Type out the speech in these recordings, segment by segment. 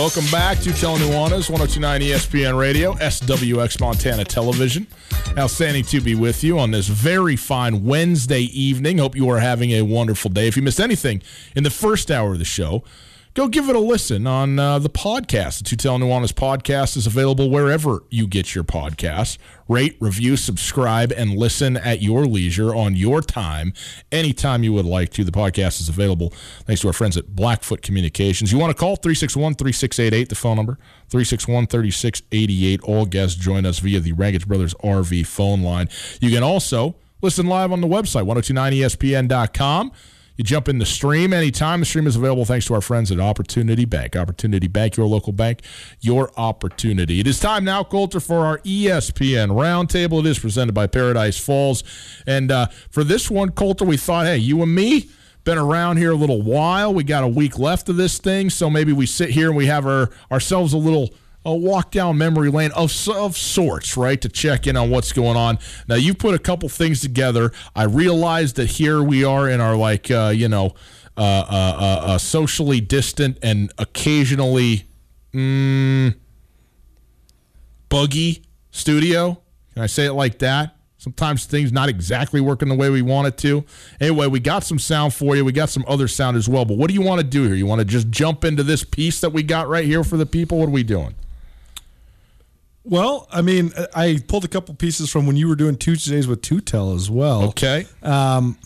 Welcome back to Telling Nuanez, 1029 ESPN Radio, SWX Montana Television. Outstanding to be with you on this very fine Wednesday evening. Hope you are having a wonderful day. If you missed anything in the first hour of the show, go give it a listen on uh, the podcast. The Two Telling Nuanez podcast is available wherever you get your podcasts. Rate, review, subscribe, and listen at your leisure on your time, anytime you would like to. The podcast is available thanks to our friends at Blackfoot Communications. You want to call 361 3688, the phone number 361 3688. All guests join us via the Ragged Brothers RV phone line. You can also listen live on the website, 1029ESPN.com. You jump in the stream anytime. The stream is available thanks to our friends at Opportunity Bank. Opportunity Bank, your local bank, your opportunity. It is time now, Colter, for our ESPN roundtable. It is presented by Paradise Falls. And uh, for this one, Colter, we thought, hey, you and me, been around here a little while. We got a week left of this thing, so maybe we sit here and we have our ourselves a little a walk down memory lane of of sorts, right, to check in on what's going on. Now you've put a couple things together. I realize that here we are in our like uh, you know uh, uh, uh, uh, socially distant and occasionally mm, buggy studio. Can I say it like that? Sometimes things not exactly working the way we want it to. Anyway, we got some sound for you. We got some other sound as well. But what do you want to do here? You want to just jump into this piece that we got right here for the people? What are we doing? Well, I mean, I pulled a couple pieces from when you were doing Tuesdays with Tutel as well. Okay. Um,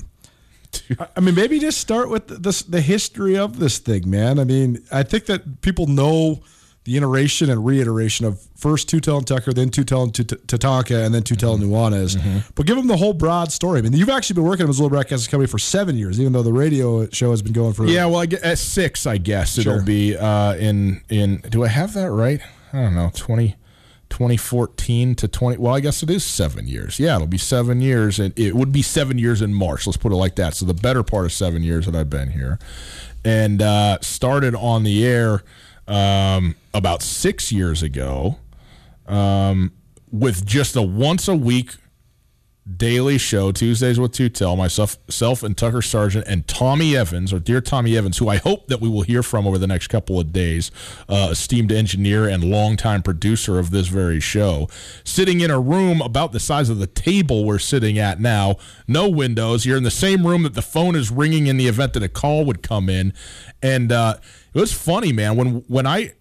I- mean, maybe just start with the, the the history of this thing, man. I mean, I think that people know the iteration and reiteration of first Tutel and Tucker, then Tutel and Tatanka, and then Tutel and Nuanez. But give them the whole broad story. I mean, you've actually been working at Missoula Broadcasting Company for seven years, even though the radio show has been going for Yeah, well, I gue- at six, I guess Sure. it'll be uh, in in. Do I have that right? I don't know. 20, 2014 to twenty. Well, I guess it is seven years. Yeah, it'll be seven years, and it would be seven years in March. Let's put it like that. So the better part of seven years that I've been here, and uh, started on the air um, about six years ago um, with just a once a week daily show Tuesdays with Tutel, myself, self and Tucker Sargent and Tommy Evans, or dear Tommy Evans, who I hope that we will hear from over the next couple of days, uh, esteemed engineer and longtime producer of this very show, sitting in a room about the size of the table we're sitting at now, no windows. You're in the same room that the phone is ringing in the event that a call would come in, and uh, it was funny, man. When when I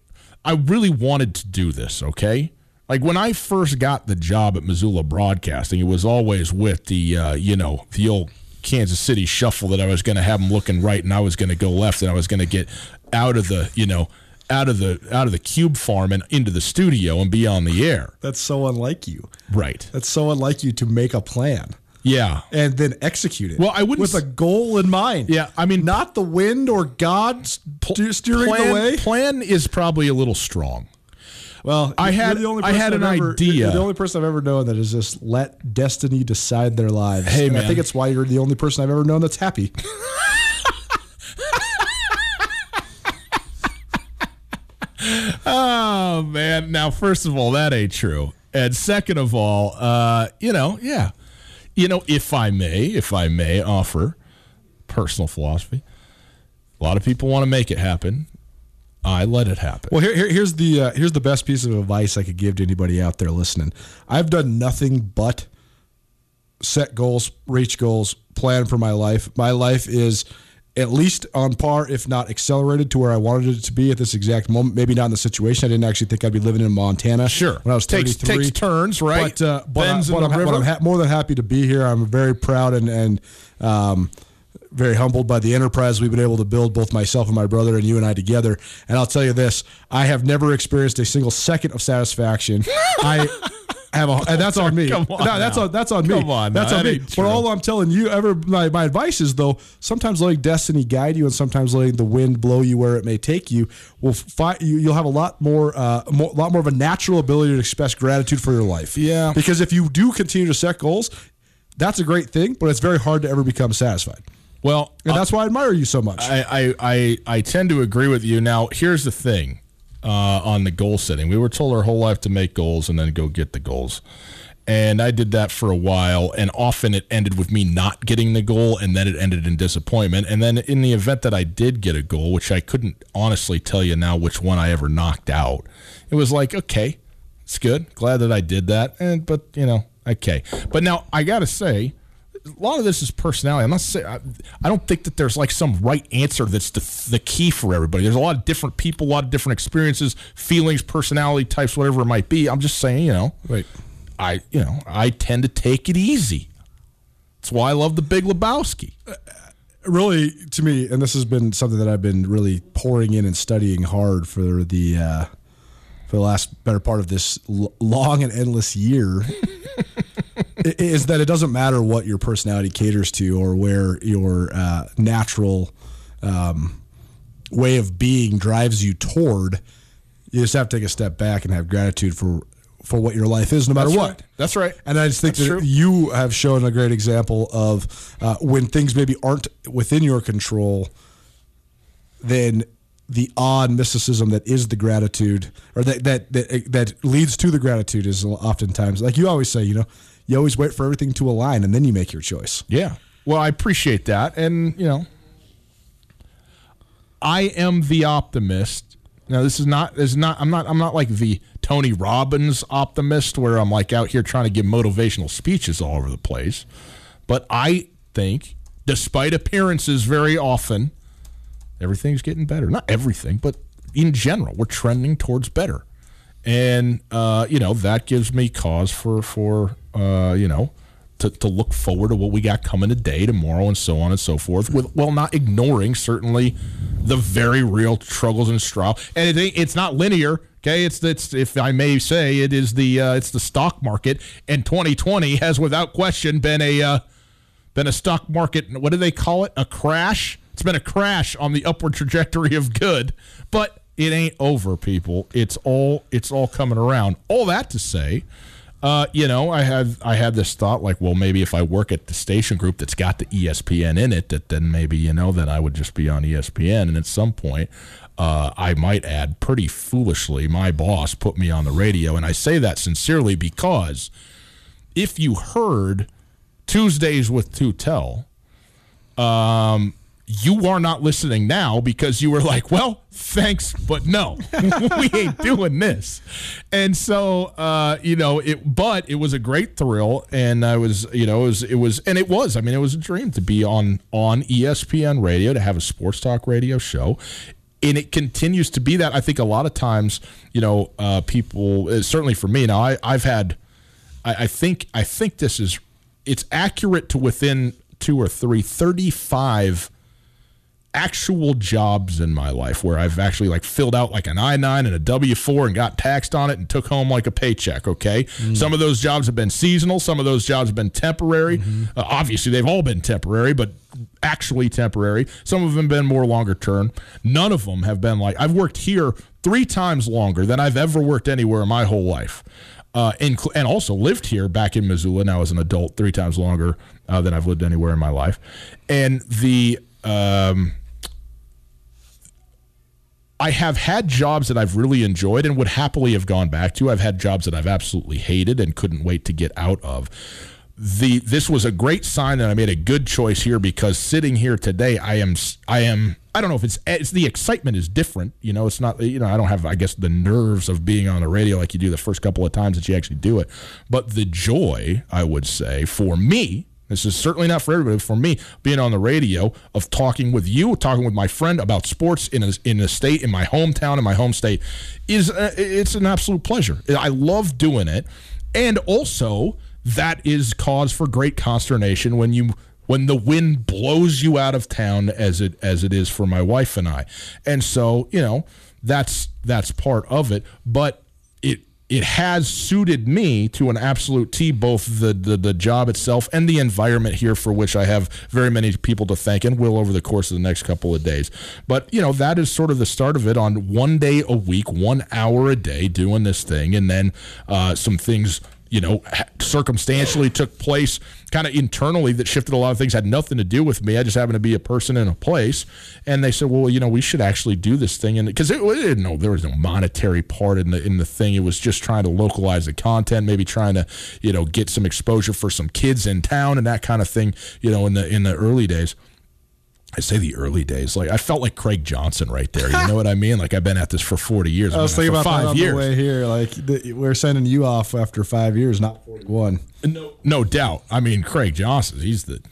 I really wanted to do this, okay? Like when I first got the job at Missoula Broadcasting, it was always with the uh, you know the old Kansas City shuffle that I was going to have them looking right and I was going to go left and I was going to get out of the you know out of the out of the cube farm and into the studio and be on the air. that's so unlike you. Right. That's so unlike you to make a plan Yeah. and then execute it. Well, I wouldn't with a goal in mind. Yeah, I mean- not the wind or God st- steering plan, the way. Plan is probably a little strong. Well, I had- the only I had I've an ever- idea. The only person I've ever known that has just let destiny decide their lives. Hey, And I think it's why you're the only person I've ever known that's happy. Oh man! Now, first of all, that ain't true, and second of all, uh, you know, yeah, you know, if I may, if I may offer personal philosophy, a lot of people want to make it happen. I let it happen. Well, here, here, here's the uh, here's the best piece of advice I could give to anybody out there listening. I've done nothing but set goals, reach goals, plan for my life. My life is at least on par, if not accelerated, to where I wanted it to be at this exact moment. Maybe not in the situation. I didn't actually think I'd be living in Montana. Sure. when I was Takes- 33. takes turns, right? But, uh, but, I, but I'm, but. I'm ha- more than happy to be here. I'm very proud and and um, very humbled by the enterprise we've been able to build, both myself and my brother, and you and I together. And I'll tell you this: I have never experienced a single second of satisfaction. I. Have a, and that's on me. Come on no, that's now. on that's on me. Come on now, that's on that me. But all I'm telling you, ever my, my advice is though, sometimes letting destiny guide you, and sometimes letting the wind blow you where it may take you will find you, You'll have a lot more, uh, more, lot more of a natural ability to express gratitude for your life. Yeah. because if you do continue to set goals, that's a great thing. But it's very hard to ever become satisfied, well, and that's why I admire you so much. I, I, I, I tend to agree with you. Now, here's the thing uh, on the goal setting. We were told our whole life to make goals and then go get the goals. And I did that for a while, and often it ended with me not getting the goal, and then it ended in disappointment. And then in the event that I did get a goal, which I couldn't honestly tell you now which one I ever knocked out, it was like, okay, it's good. Glad that I did that. And but you know, okay. But now I got to say, a lot of this is personality. I'm not saying I, I don't think that there's like some right answer that's the the key for everybody. There's a lot of different people, a lot of different experiences, feelings, personality types, whatever it might be. I'm just saying, you know, Right. I you know I tend to take it easy. That's why I love the Big Lebowski. really to me and this has been something that i've been really pouring in and studying hard for the uh, for the last better part of this l- long and endless year is that it doesn't matter what your personality caters to or where your uh, natural um, way of being drives you toward you just have to take a step back and have gratitude for for what your life is no matter That's what right. That's right. and I just think That's that true. you have shown a great example of uh, when things maybe aren't within your control, then the odd mysticism that is the gratitude, or that that that, that leads to the gratitude, is oftentimes like you always say. You know, you always wait for everything to align, and then you make your choice. Yeah. Well, I appreciate that, and you know, I am the optimist. Now, this is not. This is not. I'm not. I'm not like the Tony Robbins optimist, where I'm like out here trying to give motivational speeches all over the place. But I think, despite appearances, very often, everything's getting better. Not everything, but in general, we're trending towards better, and uh, you know that gives me cause for for uh, you know to, to look forward to what we got coming today, tomorrow, and so on and so forth. With while not ignoring certainly the very real struggles and straw. And it, it's not linear. Okay, it's it's if I may say, it is the uh, it's the stock market, and 2020 has without question been a uh, been a stock market. What do they call it? A crash. It's been a crash on the upward trajectory of good, but it ain't over, people. It's all it's all coming around. All that to say, uh, you know, I had I had this thought like, well, maybe if I work at the station group that's got the ESPN in it, that then maybe you know that I would just be on ESPN, and at some point, uh, I might add, pretty foolishly, my boss put me on the radio, and I say that sincerely because if you heard Tuesdays with Tutel, um, you are not listening now because you were like, well, thanks, but no, we ain't doing this. And so, uh, you know, it, but it was a great thrill. And I was, you know, it was, it was, and it was, I mean, it was a dream to be on, on ESPN radio, to have a sports talk radio show. And it continues to be that. I think a lot of times, you know, uh, people, uh, certainly for me now, I, I've had, I, I think, I think this is, it's accurate to within two or three, 35 actual jobs in my life where I've actually like filled out like an I 9 and a W 4 and got taxed on it and took home like a paycheck. Okay. Some of those jobs have been seasonal, some of those jobs have been temporary. Uh, obviously, they've all been temporary, but actually temporary. Some of them have been more longer term. None of them have been like I've worked here three times longer than I've ever worked anywhere in my whole life. Uh, inc- and also lived here back in Missoula now as an adult three times longer uh, than I've lived anywhere in my life. And the um, I have had jobs that I've really enjoyed and would happily have gone back to. I've had jobs that I've absolutely hated and couldn't wait to get out of. The this was a great sign that I made a good choice here because sitting here today, I am I am I don't know if it's it's the excitement is different. You know, it's not you know I don't have I guess the nerves of being on the radio like you do the first couple of times that you actually do it, but the joy I would say for me this is certainly not for everybody. For me, being on the radio, of talking with you, talking with my friend about sports in a, in a state, in my hometown, in my home state, is uh, it's an absolute pleasure. I love doing it, and also that is cause for great consternation when you when the wind blows you out of town as it as it is for my wife and I. And so, you know, that's that's part of it, but it has suited me to an absolute T, both the, the the job itself and the environment here, for which I have very many people to thank and will over the course of the next couple of days. But you know that is sort of the start of it on one day a week, one hour a day, doing this thing, and then uh, some things you know, circumstantially took place kind of internally that shifted a lot of things, had nothing to do with me. I just happened to be a person in a place. And they said, well, you know, we should actually do this thing. And because it, it didn't know there was no monetary part in the, in the thing. It was just trying to localize the content, maybe trying to, you know, get some exposure for some kids in town and that kind of thing, you know, in the, in the early days. I say the early days. Like I felt like Craig Johnson right there. You know what I mean? Like I've been at this for forty years. I was thinking about five years. the way here. Like the, we're sending you off after five years, not forty-one. No, no doubt. I mean, Craig Johnson, he's the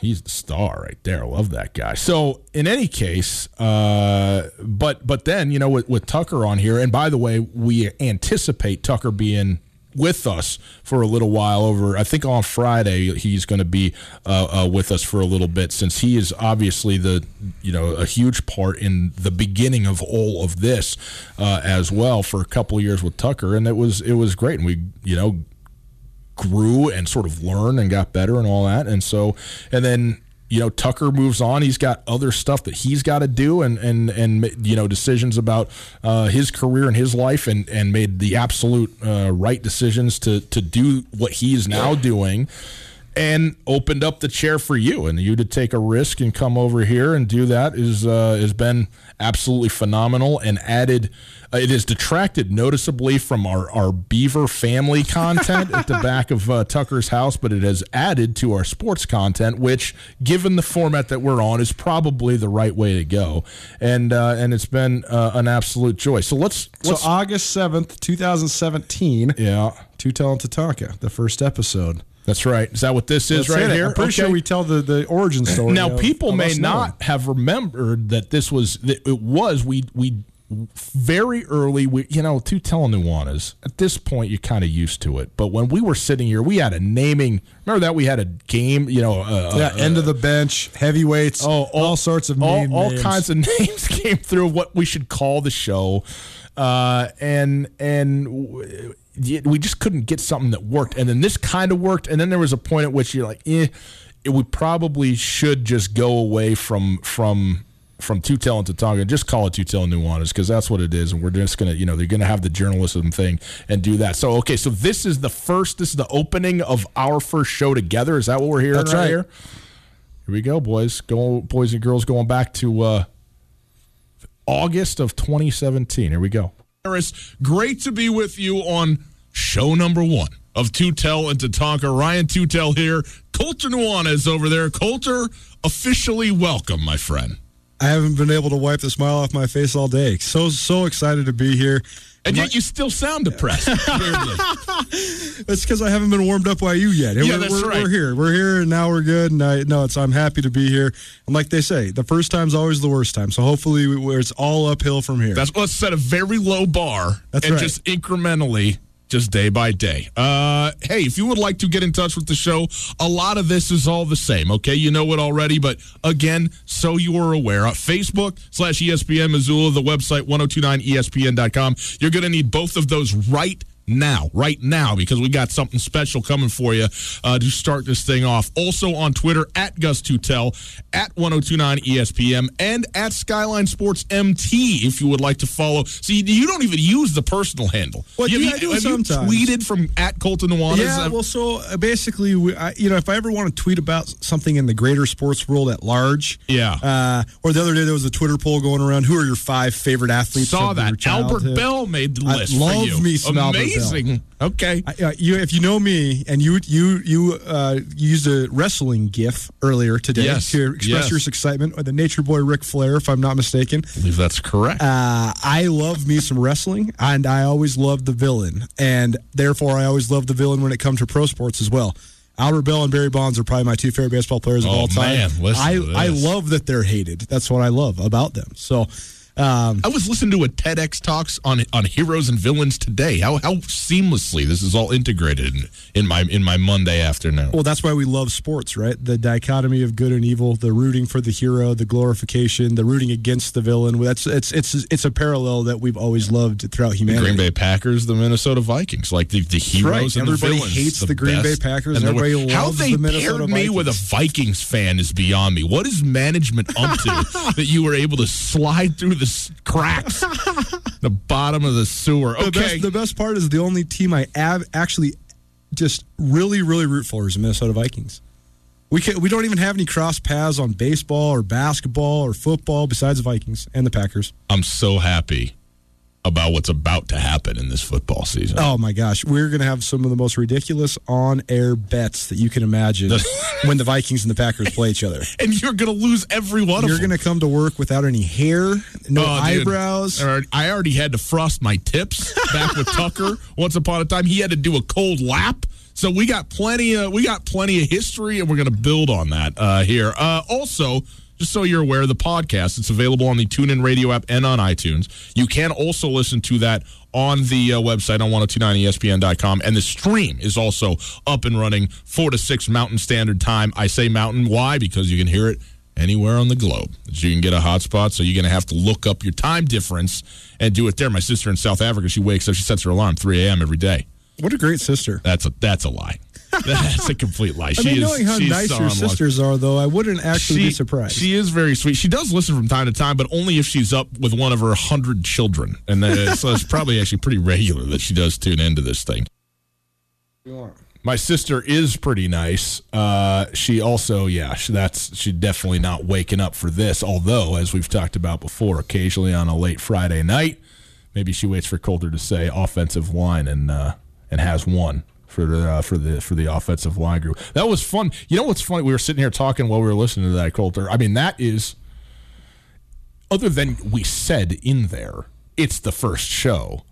he's the star right there. I love that guy. So, in any case, uh, but but then you know with, with Tucker on here, and by the way, we anticipate Tucker being with us for a little while over i think on friday he's going to be uh, uh, with us for a little bit since he is obviously the you know a huge part in the beginning of all of this uh, as well for a couple of years with tucker and it was it was great and we you know grew and sort of learned and got better and all that. And so, and then you know Tucker moves on. He's got other stuff that he's got to do, and and and you know decisions about uh, his career and his life, and and made the absolute uh, right decisions to to do what he is now doing. And opened up the chair for you, and you to take a risk and come over here and do that is uh, has been absolutely phenomenal, and added uh, it has detracted noticeably from our, our Beaver family content at the back of uh, Tucker's house, but it has added to our sports content, which, given the format that we're on, is probably the right way to go. And uh, and it's been uh, an absolute joy. So let's, So let's August seventh, two thousand seventeen. yeah, Tutel and Tatanka, the first episode. That's right. Is that what this is right it. here? I'm pretty sure we tell the, the origin story. Now, of- people may not have remembered that this was that it was we we very early, we you know, to tell Nuanez, at this point you're kind of used to it. But when we were sitting here, we had a naming. Remember that we had a game, you know, uh, Yeah, uh, end of the bench, heavyweights, Oh, all, sorts of all, all names. kinds of names came through what we should call the show, uh, and and we just couldn't get something that worked. And then this kind of worked, and then there was a point at which you're like, eh, it, we probably should just go away from from. From telling to talking, just call it two telling Nuanez because that's what it is, and we're just gonna, you know, they're gonna have the journalism thing and do that. So, okay, so this is the first, this is the opening of our first show together. Is that what we're hearing That's right right. here? Here we go, boys. Go, boys and girls, going back to uh, August of 2017. Here we go. Harris, great to be with you on show number one of Tutel and Tatanka. Ryan Tutel here. Colter Nuanez over there. Colter, officially welcome, my friend. I haven't been able to wipe the smile off my face all day. So so excited to be here. And yet you still sound depressed. It's because I haven't been warmed up by you yet. Yeah, we're, that's we're, right. We're here. We're here, and now we're good. And I no, it's I'm happy to be here. And like they say, the first time's always the worst time. So hopefully, we, it's all uphill from here. That's let's set a very low bar That's and right. just incrementally, just day by day. Uh, hey, if you would like to get in touch with the show, a lot of this is all the same. Okay, you know it already, but again, so you are aware, uh, Facebook slash ESPN Missoula, the website 1029ESPN.com. You're going to need both of those right now, right now, because we got something special coming for you uh, to start this thing off. Also on Twitter at Gus Tutel, at 1029 ESPN, and at Skyline Sports MT if you would like to follow. See, you don't even use the personal handle. Well, you, yeah, have I do you, have you sometimes. tweeted from at Colter Nuanez? Yeah, well, so uh, basically, we, I, you know, if I ever want to tweet about something in the greater sports world at large, Yeah. Uh, or the other day there was a Twitter poll going around: Who are your five favorite athletes? saw that. Albert? Belle made the I list. for love you. me some Albert Belle. Amazing. Okay. I, uh, you, if you know me, and you you you uh, used a wrestling gif earlier today Yes, to express yes. your excitement, or the Nature Boy Ric Flair, if I'm not mistaken. I believe that's correct. Uh, I love me some wrestling, and I always love the villain, and therefore I always love the villain when it comes to pro sports as well. Albert Belle and Barry Bonds are probably my two favorite baseball players of Oh, all time. man, I I love that they're hated. That's what I love about them. So. Um, I was listening to a TEDx talks on on heroes and villains today. How how seamlessly this is all integrated in, in my in my Monday afternoon. Well, that's why we love sports, right? The dichotomy of good and evil, the rooting for the hero, the glorification, the rooting against the villain. That's it's it's it's a parallel that we've always loved throughout the humanity. Green Bay Packers, the Minnesota Vikings, like the, the heroes right. and Everybody the villains. hates the Green Bay Packers, and everybody wor- How they the Minnesota paired me with a. Vikings fan is beyond me. What is management up to that you were able to slide through the cracks, the bottom of the sewer? The Okay, best, the best part is the only team I av- actually just really, really root for is the Minnesota Vikings. We can, we don't even have any cross paths on baseball or basketball or football besides the Vikings and the Packers. I'm so happy about what's about to happen in this football season. Oh my gosh, we're going to have some of the most ridiculous on-air bets that you can imagine when the Vikings and the Packers play each other. And you're going to lose every one You're of them. You're going to come to work without any hair, no Oh, eyebrows. I I already had to frost my tips back with Tucker. Once upon a time, he had to do a cold lap. So we got plenty of we got plenty of history, and we're going to build on that uh, here. Uh, also, just so you're aware, of the podcast it's available on the TuneIn Radio app and on iTunes. You can also listen to that on the uh, website on 1029ESPN.com, and the stream is also up and running four to six Mountain Standard Time. I say Mountain, why? Because you can hear it anywhere on the globe. So you can get a hotspot. So you're going to have to look up your time difference and do it there. My sister in South Africa, she wakes up, she sets her alarm 3 a.m. every day. What a great sister. That's a that's a lie. That's a complete lie. I She mean, is, knowing how nice so your unlucky. sisters are, though, I wouldn't actually be surprised. She is very sweet. She does listen from time to time, but only if she's up with one of her hundred children, and uh, so it's probably actually pretty regular that she does tune into this thing. My sister is pretty nice. Uh, she also, yeah, she, that's she definitely not waking up for this. Although, as we've talked about before, occasionally on a late Friday night, maybe she waits for Colter to say offensive line and uh, and has one for the uh, for the for the offensive line group. That was fun. You know what's funny? We were sitting here talking while we were listening to that Colter. I mean, that is other than we said in there, it's the first show.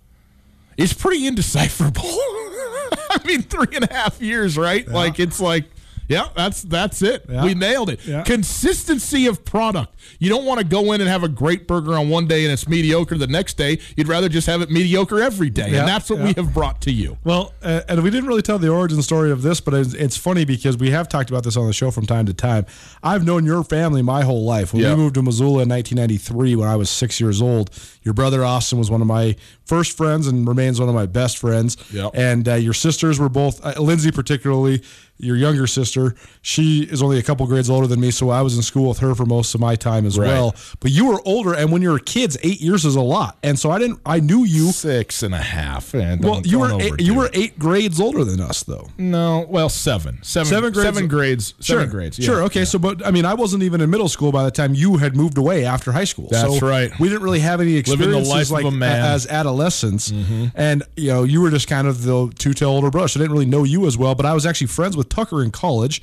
It's pretty indecipherable. I mean, three and a half years, right? Like it's like Yeah, that's that's it. Yeah. We nailed it. Yeah. Consistency of product. You don't want to go in and have a great burger on one day and it's mediocre the next day. You'd rather just have it mediocre every day, Yeah, and that's what we have brought to you. Well, uh, and we didn't really tell the origin story of this, but it's, it's funny because we have talked about this on the show from time to time. I've known your family my whole life. When we moved to Missoula in 1993, when I was six years old, your brother Austin was one of my first friends and remains one of my best friends. Yep. And uh, your sisters were both, uh, Lindsay particularly, your younger sister. She is only a couple grades older than me, so I was in school with her for most of my time as Right. well. But you were older, and when you were kids, eight years is a lot. And so I didn't, I knew you. Six and a half. And Well, don't- you were eight, you were eight grades older than us, though. no, well, seven, seven, Seven grades- seven grades, seven sure, grades. yeah. Sure. Okay. So, but I mean, I wasn't even in middle school by the time you had moved away after high school. That's so right. We didn't really have any experiences life of like a man. Mm-hmm. and you know, you were just kind of the two-tail older brush. I didn't really know you as well. But I was actually friends with Tucker in college,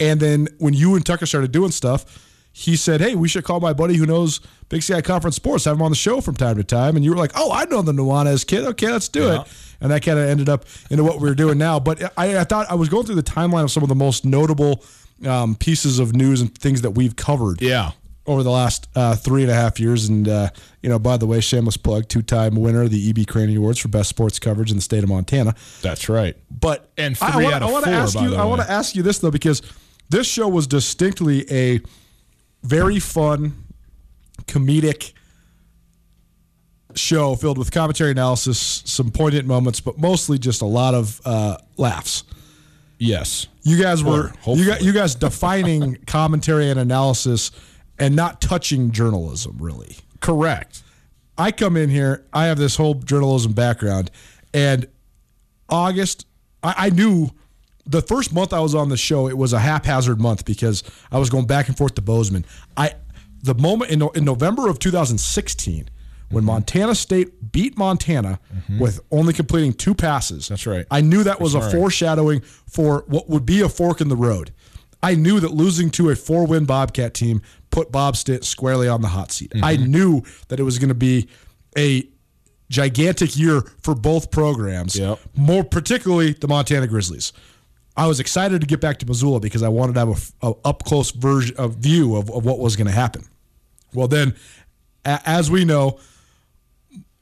and then when you and Tucker started doing stuff. He said, "Hey, we should call my buddy who knows Big Sky Conference sports. Have him on the show from time to time." And you were like, "Oh, I know the Nuanez kid. Okay, let's do Yeah. it." And that kind of ended up into what we are doing now. But I, I thought I was going through the timeline of some of the most notable um, pieces of news and things that we've covered Yeah. Over the last uh, three and a half years. And, uh, you know, by the way, shameless plug, two time winner of the EB Craney Awards for Best Sports Coverage in the state of Montana. That's right. But And I- I I wanna ask you, I want to ask you this, though, because this show was distinctly a very fun, comedic show filled with commentary analysis, some poignant moments, but mostly just a lot of uh, laughs. Yes. You guys were you, got, you guys defining commentary and analysis and not touching journalism really. Correct. I come in here, I have this whole journalism background, and August, I, I knew the first month I was on the show, it was a haphazard month because I was going back and forth to Bozeman. I the moment in, in November of 2016 when Mm-hmm. Montana State beat Montana with only completing two passes. That's right. I knew that was a foreshadowing for what would be a fork in the road. I knew that losing to a four win Bobcat team put Bob Stitt squarely on the hot seat. I Mm-hmm. knew that it was going to be a gigantic year for both programs, Yep. more particularly the Montana Grizzlies. I was excited to get back to Missoula because I wanted to have a, a up close version of view of, of what was going to happen. Well, then, a, as we know,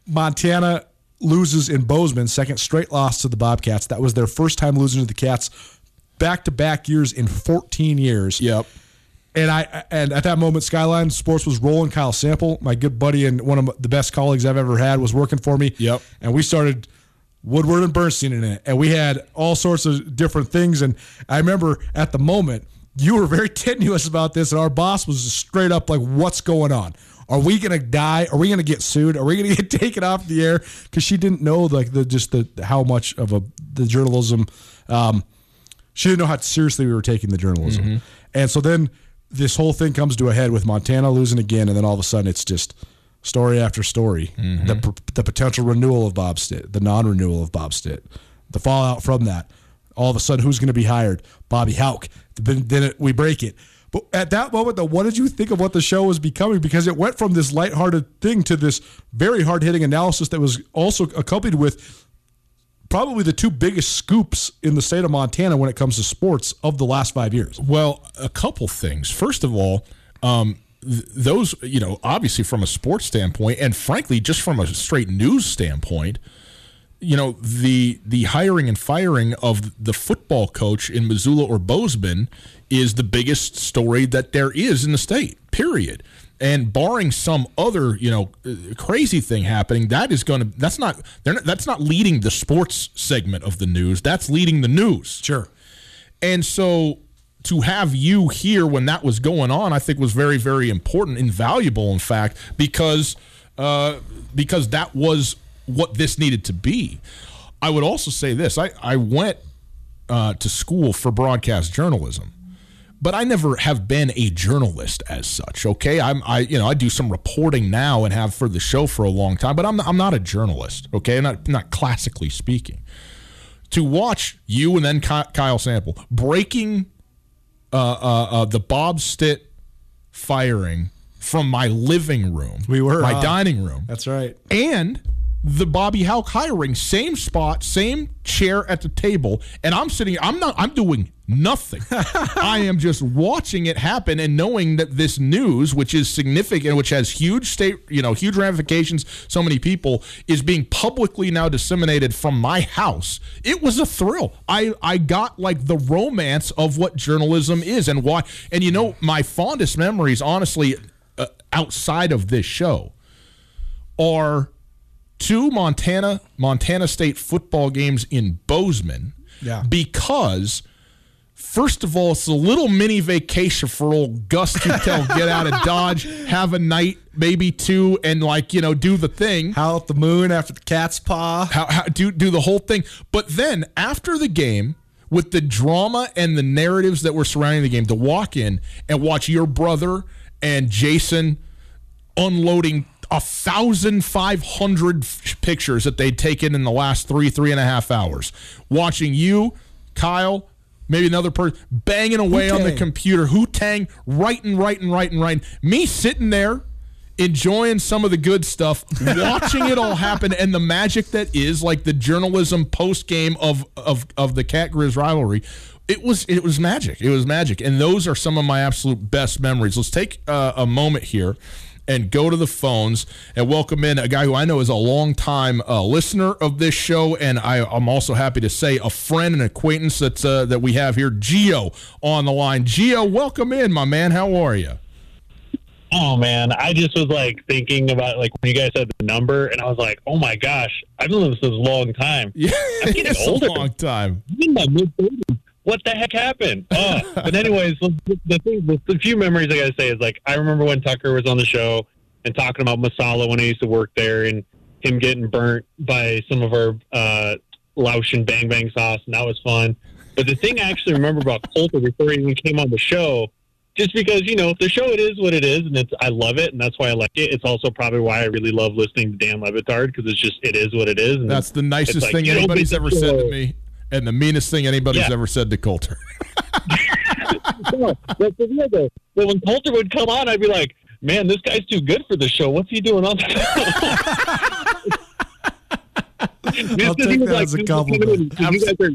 Montana loses in Bozeman, second straight loss to the Bobcats. That was their first time losing to the Cats back to back years in 14 years. Yep. And I and at that moment, Skyline Sports was rolling. Kyle Sample, my good buddy and one of the best colleagues I've ever had, was working for me. Yep. And we started Woodward and Bernstein in it, and we had all sorts of different things. And I remember at the moment, you were very tenuous about this, and our boss was straight up like, "What's going on? Are we gonna die? Are we gonna get sued? Are we gonna get taken off the air?" Because she didn't know like the just the how much of a the journalism. Um, she didn't know how seriously we were taking the journalism. Mm-hmm. And so then this whole thing comes to a head with Montana losing again, and then all of a sudden it's just story after story. Mm-hmm. The, the potential renewal of Bob Stitt, the non renewal of Bob Stitt, the fallout from that. All of a sudden, who's going to be hired? Bobby Hauck. Then, then it, we break it. But at that moment, though, what did you think of what the show was becoming? Because it went from this lighthearted thing to this very hard hitting analysis that was also accompanied with probably the two biggest scoops in the state of Montana when it comes to sports of the last five years. Well, a couple things. First of all, um, th- those, you know, obviously from a sports standpoint, and frankly, just from a straight news standpoint, you know, the the hiring and firing of the football coach in Missoula or Bozeman is the biggest story that there is in the state. Period. And barring some other, you know, crazy thing happening, that is going to that's not they're not, that's not leading the sports segment of the news. That's leading the news. Sure. And so to have you here when that was going on, I think was very, very important, invaluable, in fact, because uh, because that was what this needed to be. I would also say this: I I went uh, to school for broadcast journalism, but I never have been a journalist as such. Okay, I'm I you know I do some reporting now and have for the show for a long time, but I'm not, I'm not a journalist. Okay, I'm not not classically speaking to watch you and then Kyle Sample breaking uh, uh, uh, the Bob Stitt firing from my living room, We were, my dining room, That's right. and the Bobby Hauck hiring, same spot, same chair at the table, and I'm sitting. I'm not. I'm doing nothing. I am just watching it happen and knowing that this news, which is significant, which has huge state, you know, huge ramifications, so many people, is being publicly now disseminated from my house. It was a thrill. I I got like the romance of what journalism is and why. And you know, my fondest memories, honestly, uh, outside of this show, are two Montana Montana State football games in Bozeman. Yeah. Because first of all, it's a little mini vacation for old Gus to tell get out of Dodge, have a night, maybe two, and like, you know, do the thing. Howl at the moon after the cat's paw. How, how do do the whole thing. But then after the game, with the drama and the narratives that were surrounding the game, to walk in and watch your brother and Jason unloading a thousand five hundred pictures that they'd taken in the last three three and a half hours. Watching you, Kyle, maybe another person banging away on the computer, Hu Tang, writing, writing, writing, writing. Me sitting there. Enjoying some of the good stuff, watching it all happen, and the magic that is like the journalism post game of of of the Cat Grizz rivalry. It was it was magic. It was magic, and those are some of my absolute best memories. Let's take uh, a moment here and go to the phones and welcome in a guy who I know is a longtime uh, listener of this show, and I, I'm also happy to say a friend and acquaintance that uh, that we have here, Geo, on the line. Geo, welcome in, my man. How are you? Oh man, I just was like thinking about like when you guys said the number, and I was like, oh my gosh, I've been living this a long time. Yeah, I'm getting it's older. a long time. I'm in my mid thirties. What the heck happened? Oh, but anyways, the, thing, the, the few memories I gotta say is like I remember when Tucker was on the show and talking about Masala when I used to work there, and him getting burnt by some of our uh, Laotian bang bang sauce, and that was fun. But the thing I actually remember about Colter before he even came on the show just because you know the show it is what it is and it's I love it and that's why I like it. It's also probably why I really love listening to Dan Le Batard because it's just it is what it is. And That's the nicest thing anybody's ever said to me, and the meanest thing anybody's Yeah. ever said to Colter. Yeah, that's the deal, though. But when Colter would come on, I'd be like, "Man, this guy's too good for the show. What's he doing on the show?" I'll take that as a compliment. Because you, guys are-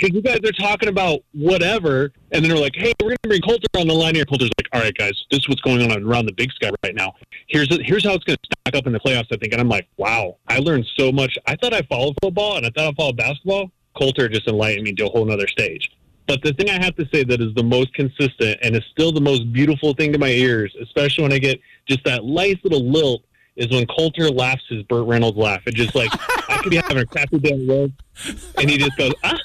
'cause you guys are talking about whatever, and then they're like, "Hey, we're going to bring Colter on the line here." Coulter's like, "All right, guys, this is what's going on around the Big Sky right now. Here's here's how it's going to stack up in the playoffs." I think, and I'm like, "Wow, I learned so much. I thought I followed football, and I thought I followed basketball. Colter just enlightened me to a whole nother stage." But the thing I have to say that is the most consistent and is still the most beautiful thing to my ears, especially when I get just that nice little lilt, is when Colter laughs his Burt Reynolds laugh. It just like I could be having a crappy day at work, and he just goes, ah.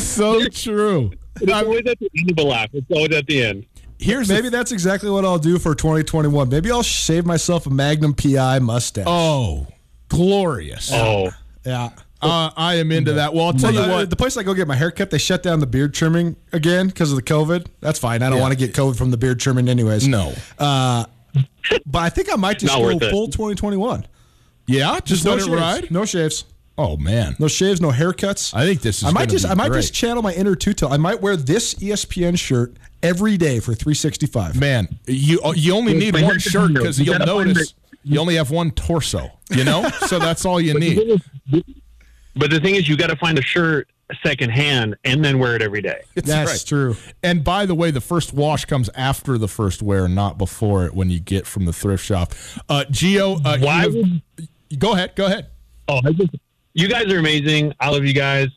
So true. it's always at the end of the laugh. It's always at the end. Here's the Maybe that's exactly what I'll do for 2021. Maybe I'll shave myself a Magnum PI mustache. Oh, glorious. Oh, yeah. Uh, I am into that. Well, I'll tell Well, you what. the place I go get my hair cut, they shut down the beard trimming again because of the COVID. That's fine. I don't Yeah. want to get COVID from the beard trimming anyways. No. Uh, but I think I might just go full 2021. Yeah, just no let it shaves. ride. No shaves. Oh man, No shaves. No haircuts. I think this is. I might just be I might great. just channel my inner two I might wear this ESPN shirt every day for 365. Man, you you only need one shirt because You you'll gotta find notice you only have one torso. You know, so that's all you need. but the thing is, you got to find a shirt secondhand and then wear it every day. It's That's right. true. And by the way, the first wash comes after the first wear, not before it. When you get from the thrift shop, uh, Geo, uh, Why have- would go ahead, go ahead. Oh, I just, you guys are amazing. I love you guys.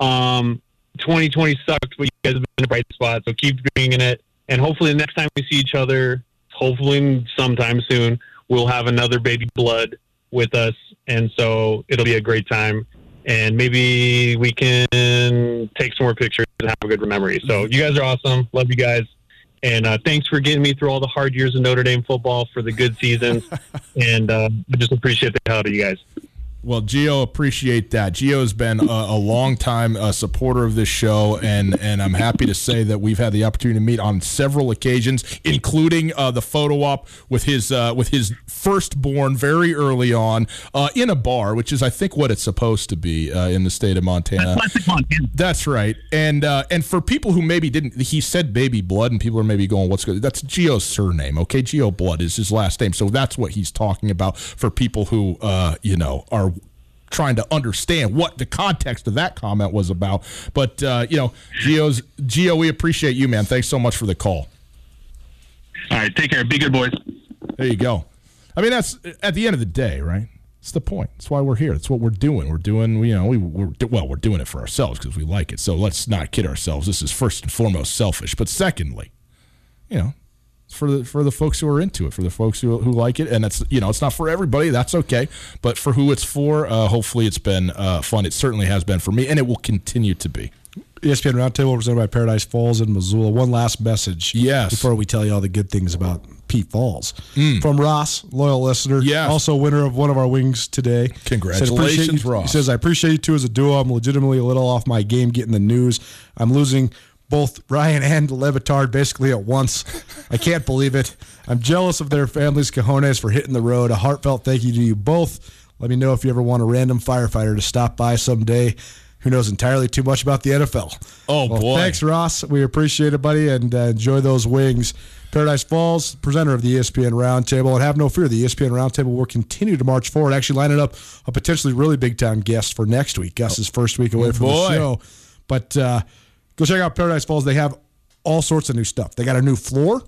Um, 2020 sucked, but you guys have been in a bright spot. So keep bringing it. And hopefully, the next time we see each other, hopefully sometime soon, we'll have another baby blood with us. And so it'll be a great time. And maybe we can take some more pictures and have a good memory. So you guys are awesome. Love you guys. And uh, thanks for getting me through all the hard years of Notre Dame football for the good seasons. and uh, I just appreciate the hell out of you guys. Well, Gio, appreciate that. Gio's been a, a long time uh, supporter of this show, and and I'm happy to say that we've had the opportunity to meet on several occasions, including uh, the photo op with his uh, with his firstborn very early on uh, in a bar, which is I think what it's supposed to be uh, in the state of Montana. Classic Montana. That's right, and uh, and for people who maybe didn't, he said baby blood, and people are maybe going, "What's good?" That's Gio's surname, okay? Gio Blood is his last name, so that's what he's talking about for people who, uh, you know, are trying to understand what the context of that comment was about. But uh, you know, Gio's Geo, we appreciate you, man. Thanks so much for the call. All right, take care. Be good, boys. There you go. I mean, that's at the end of the day, right? It's the point. That's why we're here. That's what we're doing. We're doing, you know, we, we're well, we're doing it for ourselves because we like it. So let's not kid ourselves. This is first and foremost selfish. But secondly, you know, for the for the folks who are into it, for the folks who, who like it, and it's you know it's not for everybody. That's okay, but for who it's for, uh, hopefully it's been uh, fun. It certainly has been for me, and it will continue to be. ESPN Roundtable presented by Paradise Falls in Missoula. One last message. Yes. Before we tell you all the good things about Pete Falls. From Ross, loyal listener. Yes. Also winner of one of our wings today. Congratulations, Said, Ross. He says, I appreciate you too as a duo. I'm legitimately a little off my game getting the news. I'm losing both Ryan and Le Batard basically at once. I can't believe it. I'm jealous of their families' cojones for hitting the road. A heartfelt thank you to you both. Let me know if you ever want a random firefighter to stop by someday who knows entirely too much about the NFL. Oh, Well, boy. Thanks, Ross. We appreciate it, buddy, and uh, enjoy those wings. Paradise Falls, presenter of the ESPN Roundtable, and have no fear, the ESPN Roundtable will continue to march forward. Actually, lining up a potentially really big time guest for next week. Gus's first week away from Oh, boy. the show, but uh, go check out Paradise Falls. They have all sorts of new stuff. They got a new floor,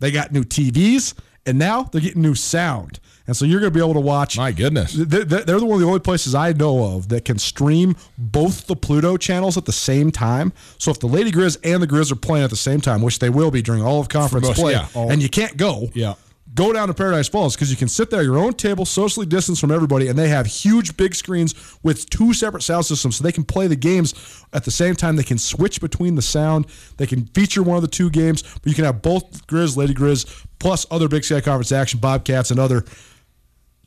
they got new TVs, and now they're getting new sound. And so you're going to be able to watch. My goodness. They're, they're one of the only places I know of that can stream both the Pluto channels at the same time. So if the Lady Grizz and the Grizz are playing at the same time, which they will be during all of conference most- play, yeah, all- and you can't go, Yeah. Go down to Paradise Falls because you can sit there at your own table, socially distanced from everybody, and they have huge big screens with two separate sound systems, so they can play the games at the same time. They can switch between the sound. They can feature one of the two games, but you can have both Grizz, Lady Grizz, plus other Big Sky Conference action, Bobcats, and other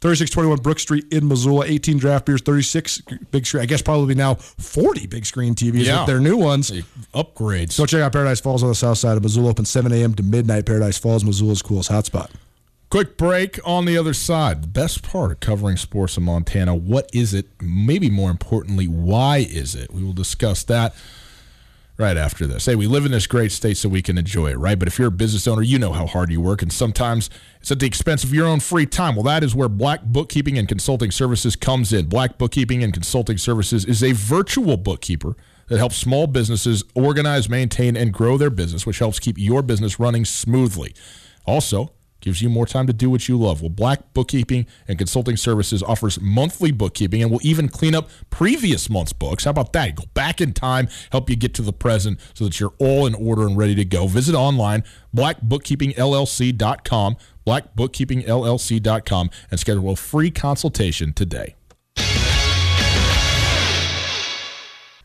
3621 Brook Street in Missoula, 18 draft beers, 36 big screen. I guess probably now 40 big screen TVs Yeah. with their new ones. Upgrades. Go check out Paradise Falls on the south side of Missoula, open 7 a.m. to midnight. Paradise Falls, Missoula's coolest hotspot. Quick break on the other side. The best part of covering sports in Montana. What is it? Maybe more importantly, why is it? We will discuss that right after this. Hey, we live in this great state so we can enjoy it, right? But if you're a business owner, you know how hard you work, and sometimes it's at the expense of your own free time. Well, that is where Black Bookkeeping and Consulting Services comes in. Black Bookkeeping and Consulting Services is a virtual bookkeeper that helps small businesses organize, maintain, and grow their business, which helps keep your business running smoothly. Also, gives you more time to do what you love. Well, Black Bookkeeping and Consulting Services offers monthly bookkeeping and will even clean up previous month's books. How about that? Go back in time, help you get to the present so that you're all in order and ready to go. Visit online, blackbookkeepingllc.com, blackbookkeepingllc.com, and schedule a free consultation today.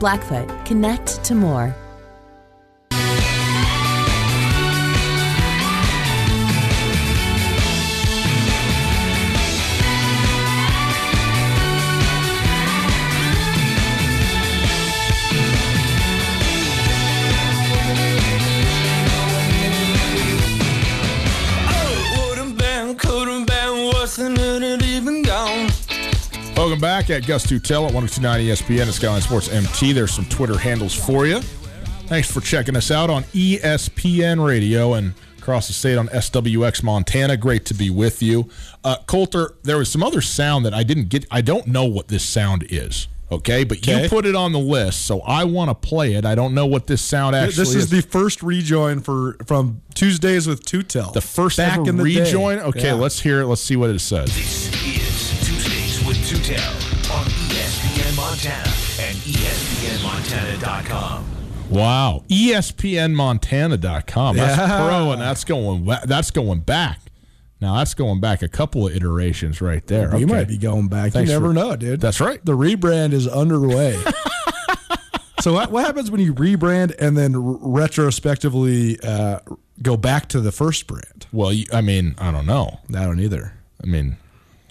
Blackfoot, connect to more. Welcome back at Gus Tutel at 1029 ESPN and Skyline Sports MT. There's some Twitter handles for you. Thanks for checking us out on ESPN Radio and across the state on SWX Montana. Great to be with you. Uh, Colter, there was some other sound that I didn't get. I don't know what this sound is. Okay, but Okay. you put it on the list, so I want to play it. I don't know what this sound actually is. this is the first rejoin for from Tuesdays with Tutel. the first back ever in the day. rejoin. Okay, Yeah. let's hear it. Let's see what it says. Tutel on ESPN Montana. And ESPNMontana.com. Wow. ESPNMontana.com. That's Yeah. pro, and that's going that's going back. Now that's going back a couple of iterations right there. You Okay. might be going back. Thanks you never for- know, dude. That's right. The rebrand is underway. so what, what happens when you rebrand and then r- retrospectively uh, go back to the first brand? Well, you, I mean, I don't know. I don't either. I mean,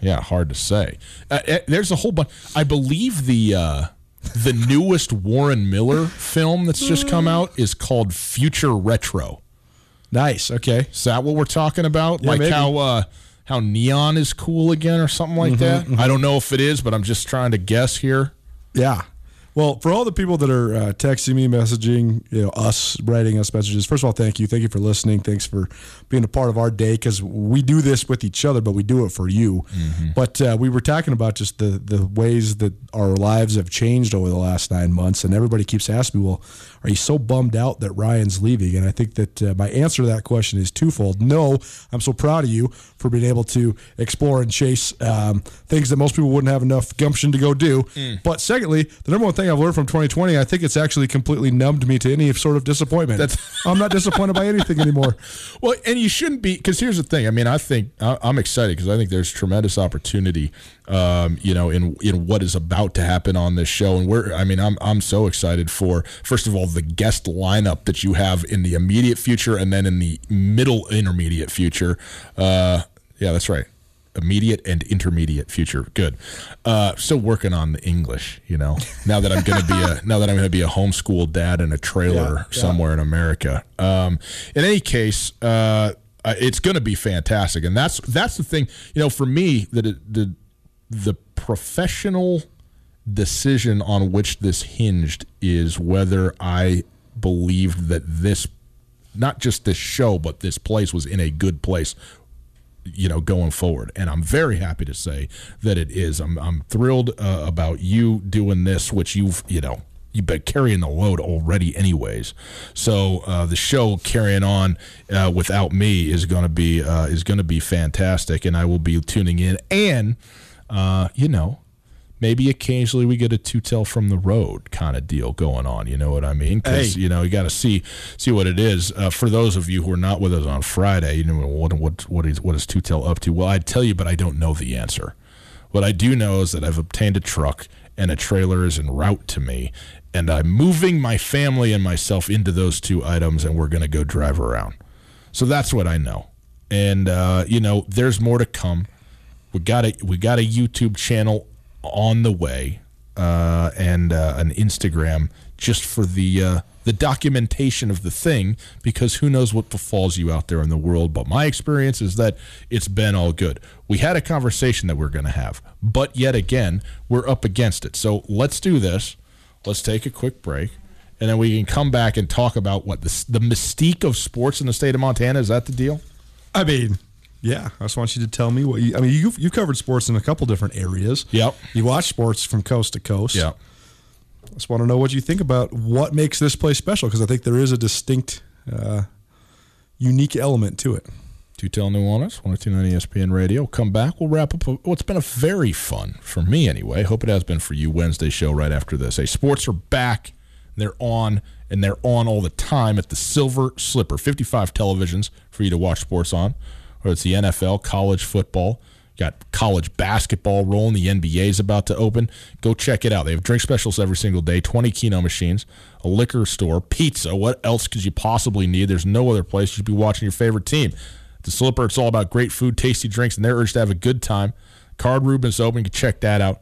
yeah, hard to say. Uh, uh, there's a whole bunch. I believe the uh, the newest Warren Miller film that's just come out is called Future Retro. Nice. Okay. Is that what we're talking about? Yeah, like maybe. how uh, how neon is cool again, or something like Mm-hmm, that? I don't know if it is, but I'm just trying to guess here. Yeah. Well, for all the people that are uh, texting me, messaging, you know, us, writing us messages, first of all, thank you. Thank you for listening. Thanks for being a part of our day because we do this with each other, but we do it for you. But uh, we were talking about just the, the ways that our lives have changed over the last nine months. And everybody keeps asking me, well, are you so bummed out that Ryan's leaving? And I think that uh, my answer to that question is twofold. No, I'm so proud of you for being able to explore and chase um, things that most people wouldn't have enough gumption to go do. But secondly, the number one thing I've learned from 2020, I think it's actually completely numbed me to any sort of disappointment. That's- I'm not disappointed by anything anymore. Well, and you shouldn't be because here's the thing. I mean, I think I- I'm excited because I think there's tremendous opportunity, um, you know, in in what is about to happen on this show. And we're, I mean, I'm I'm so excited for first of all the guest lineup that you have in the immediate future and then in the middle intermediate future. Uh, yeah, that's right. Immediate and intermediate future. Good. Uh, still working on the English. You know, now that I'm going to be a now that I'm going to be a homeschool dad in a trailer Yeah, yeah. somewhere in America. Um, in any case, uh, it's going to be fantastic, and that's that's the thing. You know, for me, that the the professional decision on which this hinged is whether I believed that this, not just this show, but this place was in a good place you know going forward. And i'm very happy to say that it is. I'm, I'm thrilled uh, about you doing this which you've you know you've been carrying the load already anyways. So uh, the show carrying on uh, without me is going to be uh, is going to be fantastic and i will be tuning in and uh, you know maybe occasionally we get a Tutel from the road kind of deal going on. You know what I mean? Because Hey. you know you got to see see what it is. Uh, for those of you who are not with us on Friday, you know what what what is what is Tutel up to? Well, I'd tell you, but I don't know the answer. What I do know is that I've obtained a truck and a trailer is en route to me, and I'm moving my family and myself into those two items, and we're going to go drive around. So that's what I know. And uh, you know, there's more to come. We got a we got a YouTube channel on the way, uh, and uh, an Instagram just for the uh, the documentation of the thing. Because who knows what befalls you out there in the world? But my experience is that it's been all good. We had a conversation that we're going to have, but yet again, we're up against it. So let's do this. Let's take a quick break. And then we can come back and talk about what the, the mystique of sports in the state of Montana. Is that the deal? I mean, yeah. I just want you to tell me what you. I mean, you you covered sports in a couple different areas. Yep. You watch sports from coast to coast. Yeah. I just want to know what you think about what makes this place special because I think there is a distinct, uh, unique element to it. Tutel Nuanez, 1029 ESPN Radio. Come back. We'll wrap up what's been a very fun, for me anyway. Hope it has been for you, Wednesday show right after this. Hey, sports are back. They're on, and they're on all the time at the Silver Slipper. 55 televisions for you to watch sports on, whether it's the NFL, college football, got college basketball rolling. The NBA is about to open. Go check it out. They have drink specials every single day, 20 Keno machines, a liquor store, pizza. What else could you possibly need? There's no other place you should be watching your favorite team. The Slipper, it's all about great food, tasty drinks, and their urge to have a good time. Card is open. You can check that out.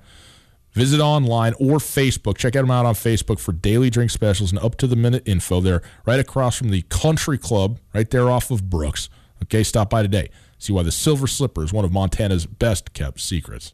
Visit online or Facebook. Check them out on Facebook for daily drink specials and up to the minute info. They're right across from the Country Club, right there off of Brooks. Okay, stop by today. See why the Silver Slipper is one of Montana's best kept secrets.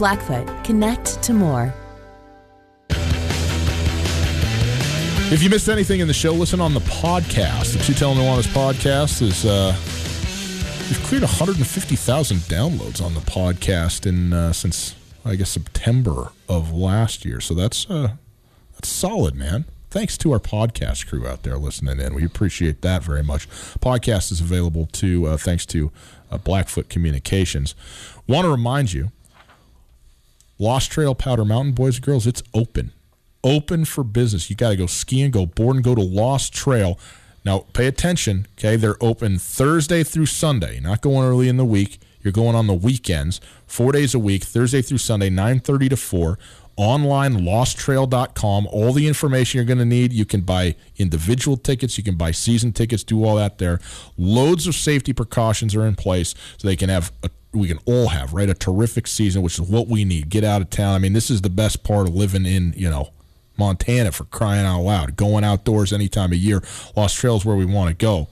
Blackfoot, connect to more. If you missed anything in the show, listen on the podcast. The Tutel and Nuanez podcast is uh, we've cleared 150,000 downloads on the podcast in uh, since I guess September of last year. So that's uh, that's solid, man. Thanks to our podcast crew out there listening in. We appreciate that very much. Podcast is available too, uh, thanks to uh, Blackfoot Communications. Want to remind you, Lost Trail Powder Mountain, boys and girls, it's open open for business. You got to go skiing, go boarding, go to Lost Trail. Now, pay attention, okay? They're open Thursday through Sunday, not going early in the week. You're going on the weekends, four days a week, Thursday through Sunday, 9.30 to 4. Online, losttrail.com. All the information you're going to need. You can buy individual tickets. You can buy season tickets. Do all that there. Loads of safety precautions are in place so they can have a we can all have right a terrific season, which is what we need. Get out of town. I mean, this is the best part of living in you know Montana for crying out loud. Going outdoors any time of year. Lost Trails where we want to go.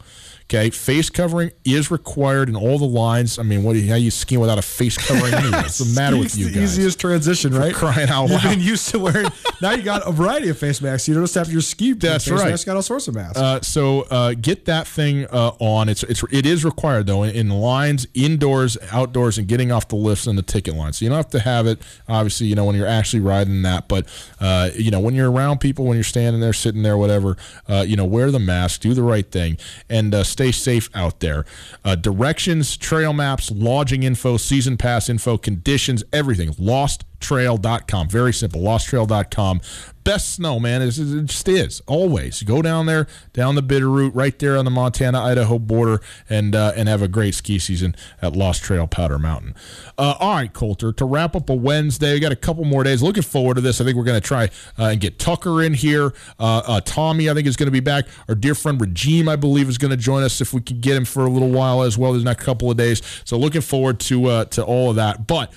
Okay, face covering is required in all the lines. I mean, what? How you skiing without a face covering? Anyway? What's the matter with you guys? easiest transition, right? For crying out loud! You've been used to wearing. now you got a variety of face masks. You don't just have your ski. That's face right. Mask, got all sorts of masks. Uh, so uh, get that thing uh, on. It's it's it is required though in, in lines, indoors, outdoors, and getting off the lifts and the ticket line. So you don't have to have it. Obviously, you know when you're actually riding that, but uh, you know when you're around people, when you're standing there, sitting there, whatever. Uh, you know, wear the mask, do the right thing, and uh, stay safe out there. Uh, directions, trail maps, lodging info, season pass info, conditions, everything. Losttrail.com. Very simple. Losttrail.com. Best snow, man. It it just is. Always. Go down there, down the Bitterroot, right there on the Montana Idaho border, and uh, and have a great ski season at Lost Trail Powder Mountain. Uh, all right, Colter, to wrap up a Wednesday, we got a couple more days. Looking forward to this. I think we're going to try uh, and get Tucker in here. Uh, uh, Tommy, I think, is going to be back. Our dear friend Regime, I believe, is going to join us if we can get him for a little while as well. There's next couple of days. So looking forward to uh, to all of that. But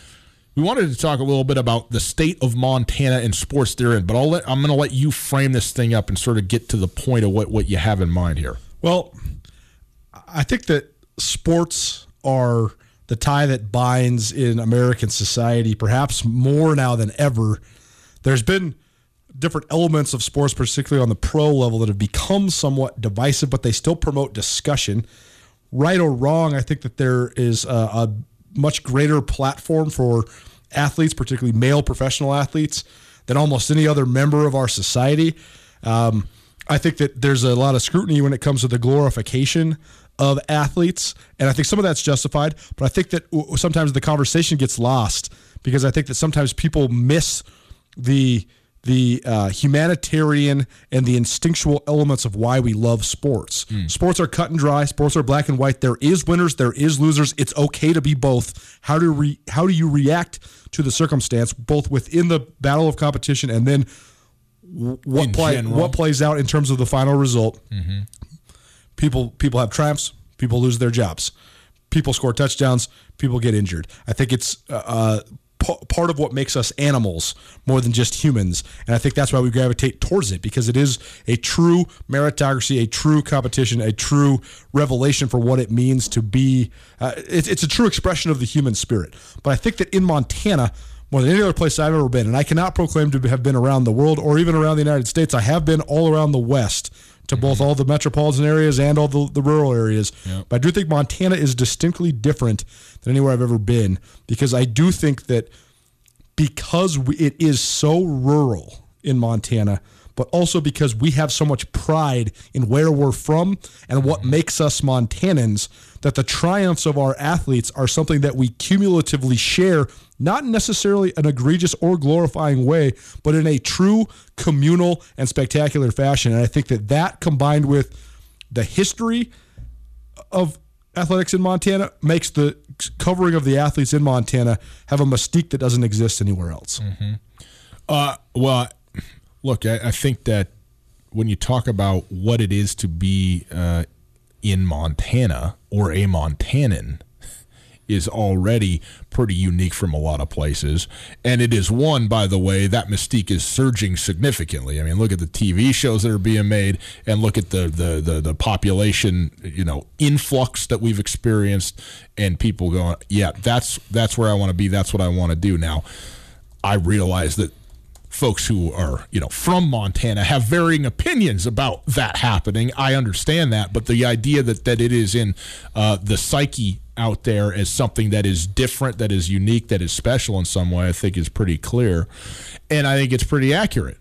we wanted to talk a little bit about the state of Montana and sports they're in, but I'll let, I'm going to let you frame this thing up and sort of get to the point of what, what you have in mind here. Well, I think that sports are the tie that binds in American society, perhaps more now than ever. There's been different elements of sports, particularly on the pro level, that have become somewhat divisive, but they still promote discussion. Right or wrong, I think that there is a, a much greater platform for athletes, particularly male professional athletes, than almost any other member of our society. Um, I think that there's a lot of scrutiny when it comes to the glorification of athletes, and I think some of that's justified. But I think that sometimes the conversation gets lost because I think that sometimes people miss the the uh, humanitarian and the instinctual elements of why we love sports. Sports are cut and dry. Sports are black and white. There is winners. There is losers. It's okay to be both. How do re- how do you react to the circumstance, both within the battle of competition and then what In play general. what plays out in terms of the final result? People people have triumphs. People lose their jobs. People score touchdowns. People get injured. I think it's uh, uh, p- part of what makes us animals more than just humans, and I think that's why we gravitate towards it because it is a true meritocracy, a true competition, a true revelation for what it means to be. Uh, it's, it's a true expression of the human spirit. But I think that in Montana. More than any other place I've ever been, and I cannot proclaim to have been around the world or even around the United States. I have been all around the West to both all the metropolitan areas and all the, the rural areas. But I do think Montana is distinctly different than anywhere I've ever been because I do think that because we, it is so rural in Montana, but also because we have so much pride in where we're from and what makes us Montanans, that the triumphs of our athletes are something that we cumulatively share, not necessarily an egregious or glorifying way, but in a true communal and spectacular fashion. And I think that that combined with the history of athletics in Montana makes the covering of the athletes in Montana have a mystique that doesn't exist anywhere else. Uh, well, look, I, I think that when you talk about what it is to be uh, in Montana or a Montanan, is already pretty unique from a lot of places. And it is one, by the way, that mystique is surging significantly. I mean, look at the TV shows that are being made and look at the the the, the population, you know, influx that we've experienced and people going, Yeah, that's that's where I want to be, that's what I want to do. Now I realize that folks who are you know from Montana have varying opinions about that happening. I understand that, but the idea that that it is in uh, the psyche out there as something that is different, that is unique, that is special in some way, I think is pretty clear, and I think it's pretty accurate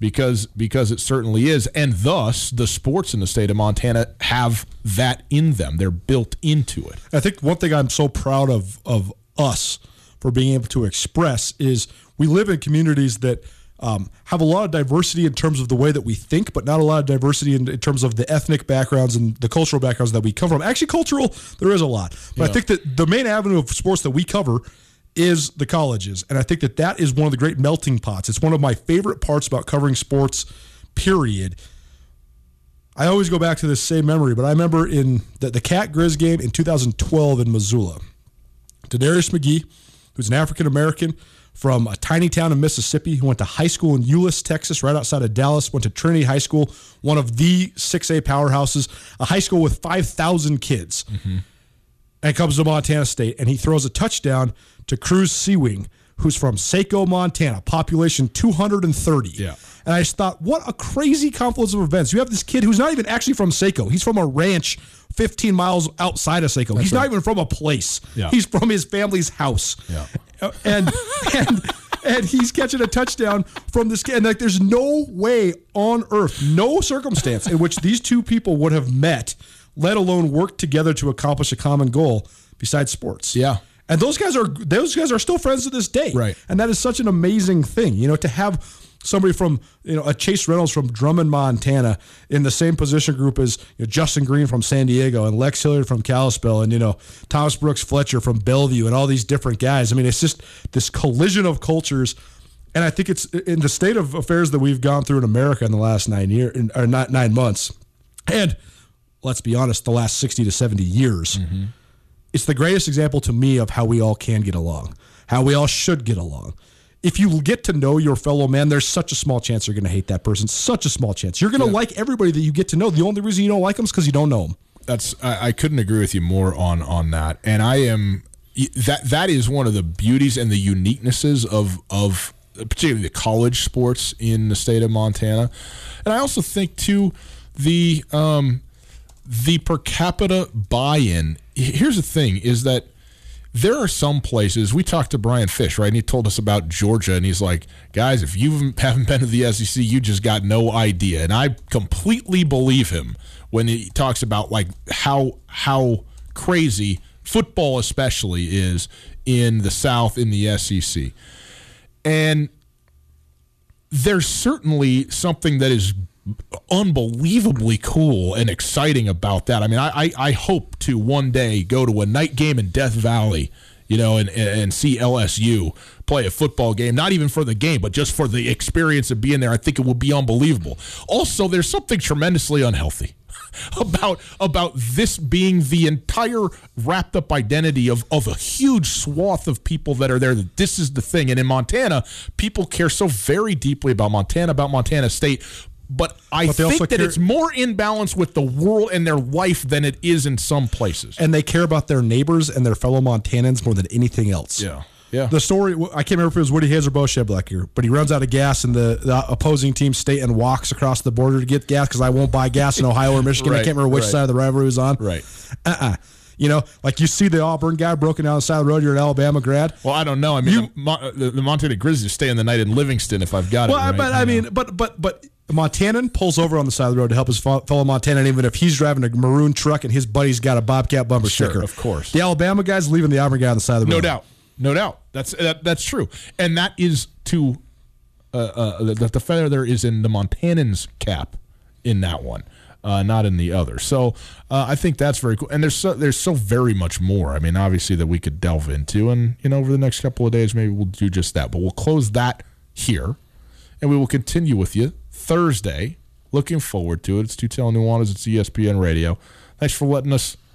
because because it certainly is, and thus the sports in the state of Montana have that in them. They're built into it. I think one thing I'm so proud of of us for being able to express is we live in communities that um, have a lot of diversity in terms of the way that we think, but not a lot of diversity in, in, terms of the ethnic backgrounds and the cultural backgrounds that we come from. Actually, cultural, there is a lot. But yeah. I think that the main avenue of sports that we cover is the colleges. And I think that that is one of the great melting pots. It's one of my favorite parts about covering sports, period. I always go back to this same memory, but I remember in the, the Cat Grizz game in 2012 in Missoula, DeNarius McGhee, who's an African American from a tiny town in Mississippi who went to high school in Euless, Texas, right outside of Dallas, went to Trinity High School, one of the 6A powerhouses, a high school with 5,000 kids. Mm-hmm. And comes to Montana State, and he throws a touchdown to Cruz Seawing, who's from Saco, Montana, population 230. Yeah. And I just thought, what a crazy confluence of events. You have this kid who's not even actually from Saco. He's from a ranch 15 miles outside of Saco. That's He's right. not even from a place. Yeah. He's from his family's house. Yeah. Uh, and and and he's catching a touchdown from this kid. And like there's no way on earth, no circumstance in which these two people would have met, let alone worked together to accomplish a common goal besides sports. Yeah. And those guys are those guys are still friends to this day. Right. And that is such an amazing thing, you know, to have somebody from you know a Chase Reynolds from Drummond, Montana, in the same position group as you know, Justin Green from San Diego and Lex Hilliard from Kalispell and you know Thomas Brooks Fletcher from Bellevue and all these different guys. I mean, it's just this collision of cultures. And I think it's in the state of affairs that we've gone through in America in the last nine years, or not nine months, and let's be honest, the last sixty to seventy years. Mm-hmm. It's the greatest example to me of how we all can get along, how we all should get along if you get to know your fellow man, there's such a small chance you're going to hate that person. Such a small chance. You're going to yeah. like everybody that you get to know. The only reason you don't like them is because you don't know them. That's I, I, couldn't agree with you more on on that. And I am that that is one of the beauties and the uniquenesses of of particularly the college sports in the state of Montana. And I also think too the um, the per capita buy-in. Here's the thing: is that there are some places we talked to Brian Fish, right? And he told us about Georgia, and he's like, guys, if you haven't been to the SEC, you just got no idea. And I completely believe him when he talks about like how how crazy football, especially, is in the South in the SEC. And there's certainly something that is unbelievably cool and exciting about that. I mean, I, I, I, hope to one day go to a night game in Death Valley, you know, and, and see LSU play a football game, not even for the game, but just for the experience of being there. I think it will be unbelievable. Also, there's something tremendously unhealthy. about about this being the entire wrapped up identity of of a huge swath of people that are there that this is the thing and in Montana people care so very deeply about Montana about Montana state but I but think that care, it's more in balance with the world and their life than it is in some places. And they care about their neighbors and their fellow Montanans more than anything else. Yeah. Yeah. The story, I can't remember if it was Woody Hayes or Bo Schembechler here, but he runs out of gas and the, the opposing team state and walks across the border to get gas because I won't buy gas in Ohio or Michigan. right, I can't remember which right. side of the rivalry he was on. Right. Uh-uh. You know, like you see the Auburn guy broken down the side of the road. You're an Alabama grad. Well, I don't know. I mean, you, the, the, the, Montana Grizzlies stay in the night in Livingston if I've got well, it. Well, right. but I, I mean, but but but Montanan pulls over on the side of the road to help his fellow Montanan, even if he's driving a maroon truck and his buddy's got a Bobcat bumper sure, sticker. Of course, the Alabama guy's leaving the Auburn guy on the side of the road. No doubt, no doubt. That's that, that's true, and that is to uh, uh, the, the feather there is in the Montanans' cap in that one. Uh, not in the other. So uh, I think that's very cool. And there's so, there's so very much more. I mean, obviously that we could delve into, and you know, over the next couple of days, maybe we'll do just that. But we'll close that here, and we will continue with you Thursday Looking forward to it. It's Tutel Nuanez. It's ESPN Radio. Thanks for letting us